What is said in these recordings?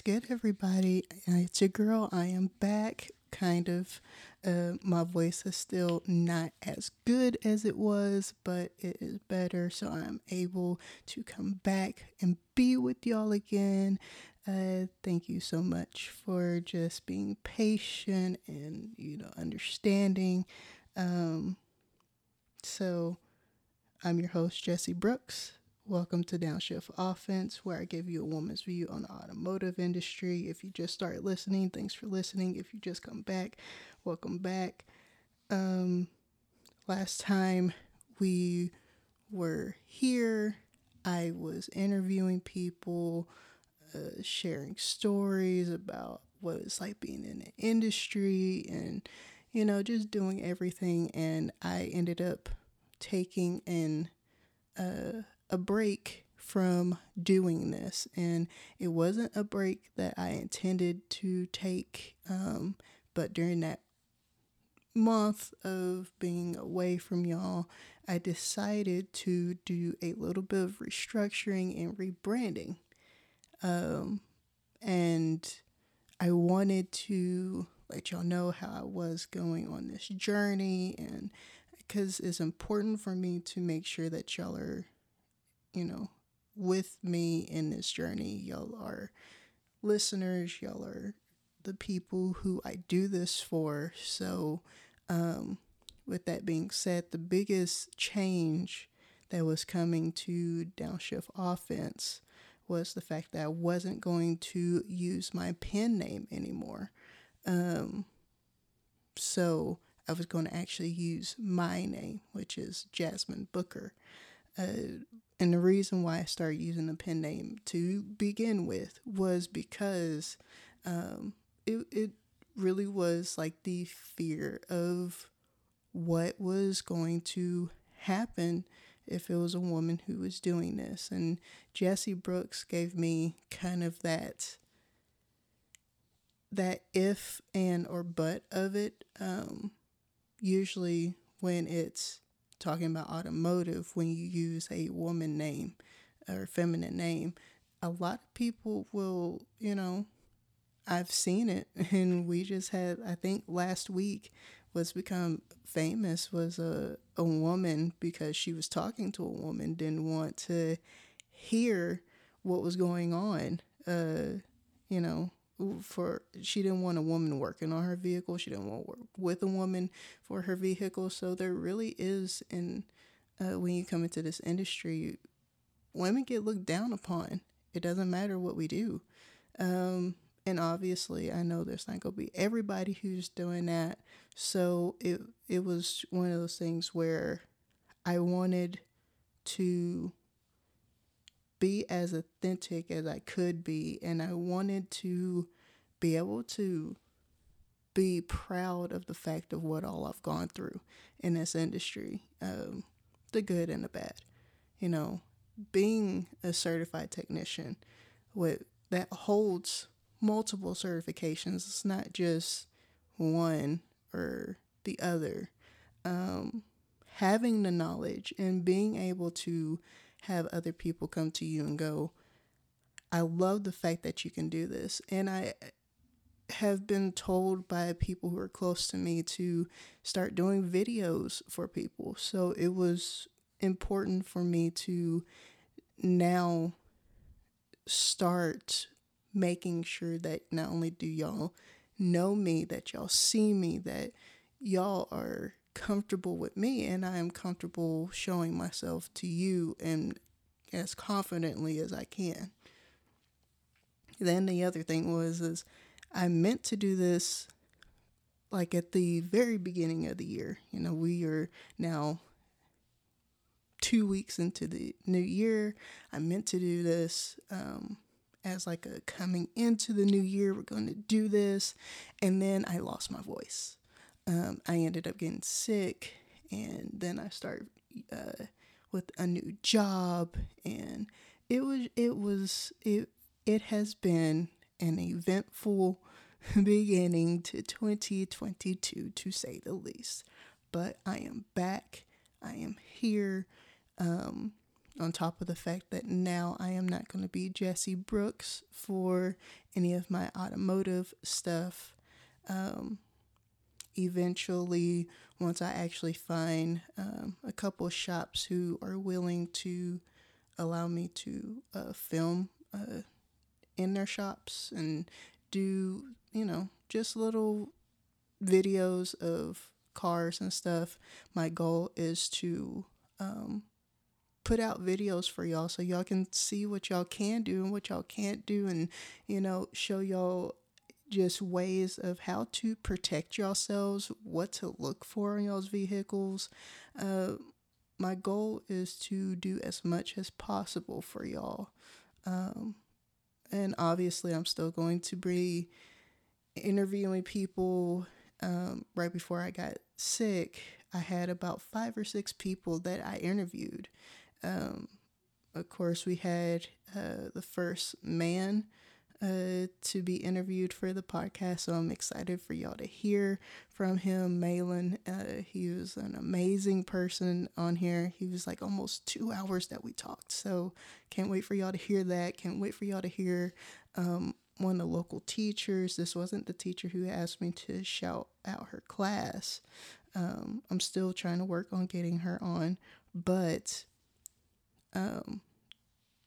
What's good, everybody? Uh, It's your girl. I am back. Kind of. Uh, my voice is still not as good as it was, but it is better. So I'm able to come back and be with y'all again. Uh, thank you so much for just being patient and, you know, understanding. Um, so I'm your host, Jesse Brooks. Welcome to Downshift Offense, where I give you a woman's view on the automotive industry. If you just started listening, thanks for listening. If you just come back, welcome back. Um, last time we were here, I was interviewing people, uh, sharing stories about what it's like being in the industry and, you know, just doing everything. And I ended up taking an uh, a break from doing this. And it wasn't a break that i intended to take um, but during that month of being away from y'all i decided to do a little bit of restructuring and rebranding. Um, and i wanted to let y'all know how i was going on this journey and because it's important for me to make sure that y'all are you know, with me in this journey. Y'all are listeners, y'all are the people who I do this for. So, um, with that being said, the biggest change that was coming to Downshift Offense was the fact that I wasn't going to use my pen name anymore. Um, so, I was going to actually use my name, which is Jasmine Booker. Uh, and the reason why I started using the pen name to begin with was because um, it, it really was like the fear of what was going to happen if it was a woman who was doing this. And Jesse Brooks gave me kind of that that if and or but of it. Um, usually when it's talking about automotive, when you use a woman name or feminine name, a lot of people will, you know, I've seen it, and we just had, I think last week was become famous was a, a woman because she was talking to a woman, didn't want to hear what was going on, uh, you know, for she didn't want a woman working on her vehicle. She didn't want to work with a woman for her vehicle. So there really is, in uh, when you come into this industry, women get looked down upon. It doesn't matter what we do. Um, and obviously, I know there's not gonna be everybody who's doing that. So it it was one of those things where I wanted to be as authentic as I could be, and I wanted to be able to be proud of the fact of what all I've gone through in this industry, um, the good and the bad. You know, being a certified technician with that holds multiple certifications. It's not just one or the other. Um, having the knowledge and being able to have other people come to you and go, I love the fact that you can do this. And I have been told by people who are close to me to start doing videos for people. So it was important for me to now start making sure that not only do y'all know me, that y'all see me, that y'all are comfortable with me and I am comfortable showing myself to you and as confidently as I can. Then the other thing was is I meant to do this like at the very beginning of the year. You know, we are now two weeks into the new year. I meant to do this um, as like a coming into the new year. We're going to do this, and then I lost my voice. Um, I ended up getting sick, and then I started uh, with a new job, and it was it was it it has been an eventful beginning to 2022 to say the least. But I am back. I am here. Um, on top of the fact that now I am not going to be Jesse Brooks for any of my automotive stuff. Um, eventually, once I actually find um, a couple shops who are willing to allow me to uh, film uh, in their shops and do, you know, just little videos of cars and stuff, my goal is to um, put out videos for y'all so y'all can see what y'all can do and what y'all can't do and you know show y'all just ways of how to protect yourselves what to look for in y'all's vehicles. Uh, my goal is to do as much as possible for y'all. Um, and obviously i'm still going to be interviewing people um, right before i got sick. I had about five or six people that i interviewed. Um, of course, we had uh, the first man uh, to be interviewed for the podcast, so I'm excited for y'all to hear from him. Malin, uh, he was an amazing person on here. He was like almost two hours that we talked, so can't wait for y'all to hear that. Can't wait for y'all to hear um, one of the local teachers. This wasn't the teacher who asked me to shout out her class. Um, I'm still trying to work on getting her on, but um,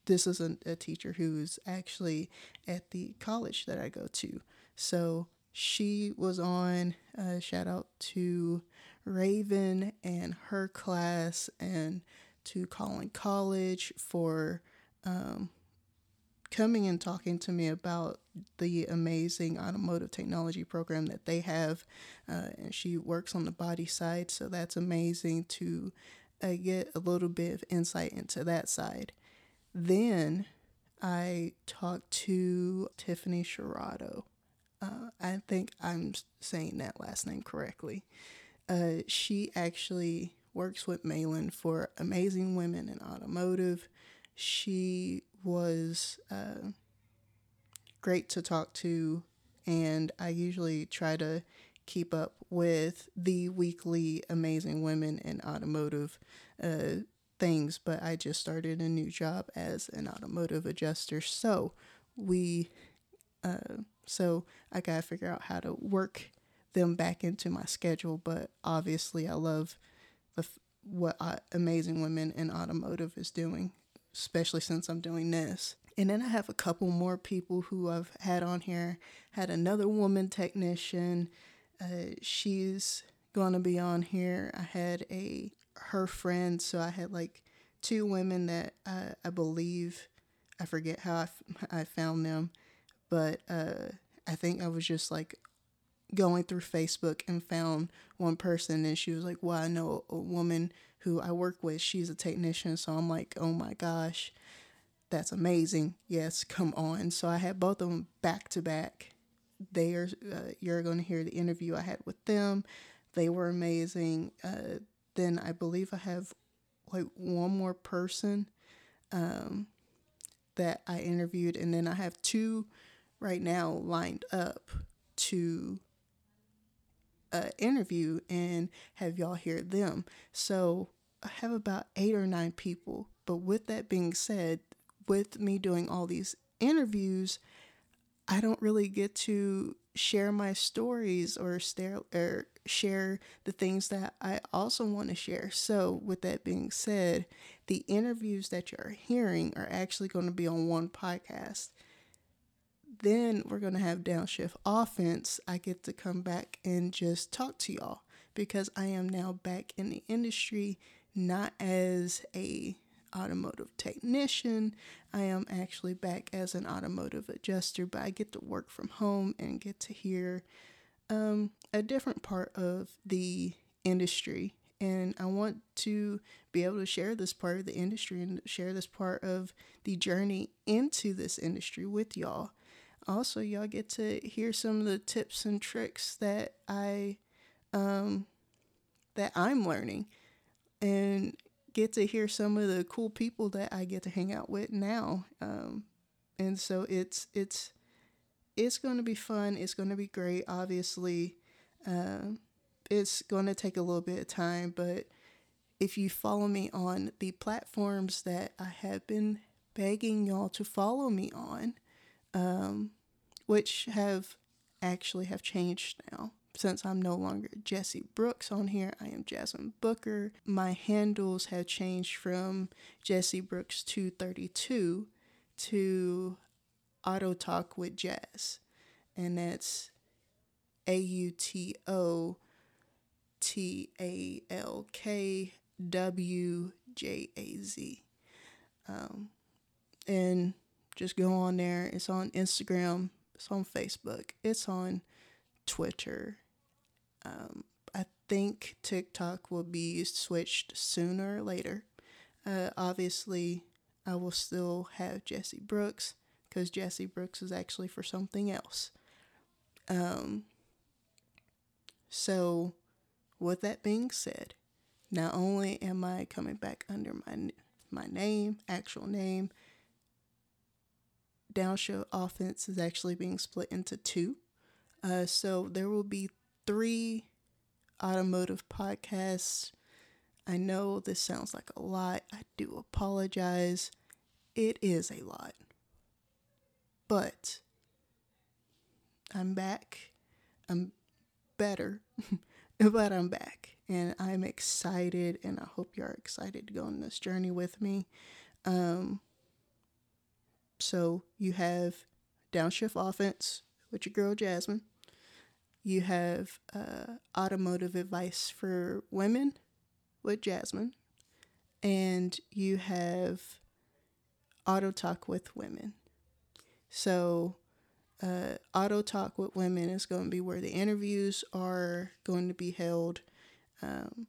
this is a, a teacher who's actually at the college that I go to. So she was on, uh, shout out to Raven and her class, and to Collin College for um, coming and talking to me about the amazing automotive technology program that they have. Uh, and she works on the body side, so that's amazing to I get a little bit of insight into that side. Then I talked to Tiffany Sherrado. Uh, I think I'm saying that last name correctly. Uh, she actually works with Malin for Amazing Women in Automotive. She was uh, great to talk to, and I usually try to keep up with the weekly Amazing Women in Automotive uh, things, but I just started a new job as an automotive adjuster. So we, uh, so I gotta figure out how to work them back into my schedule. But obviously, I love the what uh, Amazing Women in Automotive is doing, especially since I'm doing this. And then I have a couple more people who I've had on here. Had another woman technician uh, she's gonna be on here. I had a her friend, so I had like two women that I, I believe I forget how I, f- I found them, but uh, I think I was just like going through Facebook and found one person, and she was like, "Well, I know a woman who I work with. She's a technician." So I'm like, "Oh my gosh, that's amazing! Yes, come on!" So I had both of them back to back, they are uh, you're going to hear the interview I had with them. They were amazing. Uh, then I believe I have like one more person um, that I interviewed, and then I have two right now lined up to uh, interview and have y'all hear them. So I have about eight or nine people. But with that being said, with me doing all these interviews, I don't really get to share my stories or stare or share the things that I also want to share. So, with that being said, the interviews that you're hearing are actually going to be on one podcast. Then we're going to have downshift offense. I get to come back and just talk to y'all because I am now back in the industry not as a automotive technician. I am actually back as an automotive adjuster, but I get to work from home and get to hear um, a different part of the industry. And I want to be able to share this part of the industry and share this part of the journey into this industry with y'all. Also, y'all get to hear some of the tips and tricks that I um, that I'm learning and get to hear some of the cool people that I get to hang out with now. Um, and so it's it's it's going to be fun. It's going to be great. Obviously, um, it's going to take a little bit of time, but if you follow me on the platforms that I have been begging y'all to follow me on, um, which have actually have changed now since I'm no longer Jesse Brooks on here, I am Jasmine Booker. My handles have changed from Jesse Brooks 232 to Auto Talk with Jazz. And that's A U T O T A L K W J A Z. Um, and just go on there. It's on Instagram, it's on Facebook, it's on Twitter, um, I think TikTok will be switched sooner or later. Uh, obviously, I will still have Jesse Brooks because Jesse Brooks is actually for something else. Um, so, with that being said, not only am I coming back under my my name, actual name, Downshift Offense is actually being split into two. Uh, so there will be three automotive podcasts. I know this sounds like a lot. I do apologize. It is a lot. But I'm back. I'm better, but I'm back. And I'm excited, and I hope you're excited to go on this journey with me. Um, so you have Downshift Offense with your girl Jasmine you have uh, automotive advice for women with Jasmine, and you have auto talk with women. So, uh, auto talk with women is going to be where the interviews are going to be held. Um,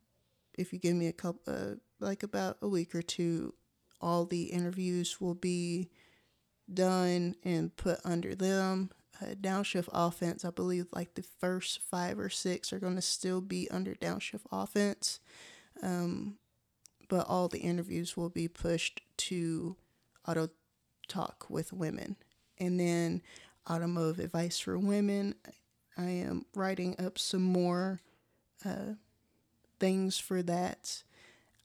if you give me a couple, uh, like about a week or two, all the interviews will be done and put under them uh, downshift offense. I believe like the first five or six are going to still be under downshift offense. Um, but all the interviews will be pushed to auto talk with women. And then automotive advice for women. I am writing up some more uh, things for that.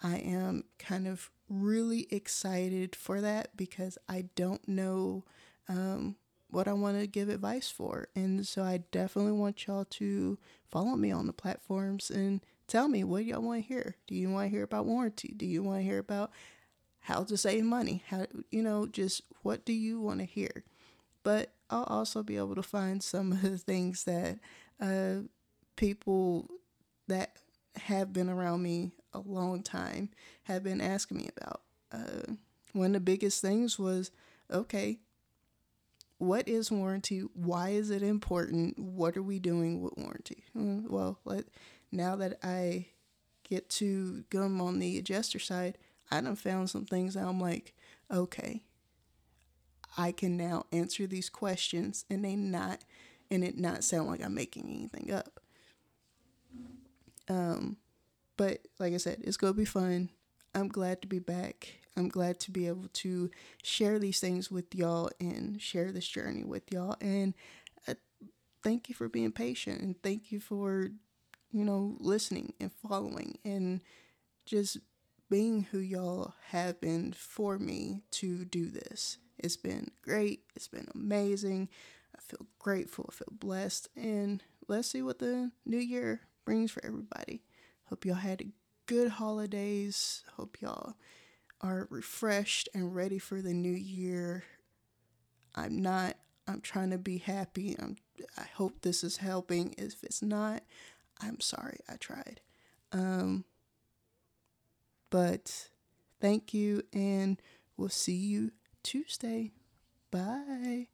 I am kind of really excited for that because I don't know um, what I want to give advice for. And so I definitely want y'all to follow me on the platforms and tell me what y'all want to hear. Do you want to hear about warranty? Do you want to hear about how to save money? How you know, just what do you want to hear? But I'll also be able to find some of the things that uh, people that have been around me a long time have been asking me about. Uh, one of the biggest things was okay, what is warranty? Why is it important? What are we doing with warranty? Hmm, well, let, now that I get to come on the adjuster side, I done found some things I'm like, okay, I can now answer these questions and they not and it not sound like I'm making anything up. Um, but like I said, it's gonna be fun. I'm glad to be back. I'm glad to be able to share these things with y'all and share this journey with y'all. And uh, thank you for being patient and thank you for you know, listening and following and just being who y'all have been for me to do this. It's been great. It's been amazing. I feel grateful. I feel blessed. And let's see what the new year brings for everybody. Hope y'all had good holidays. Hope y'all are refreshed and ready for the new year. I'm not. I'm trying to be happy. I'm I hope this is helping. If it's not, I'm sorry. I tried. Um but thank you and we'll see you Tuesday. Bye.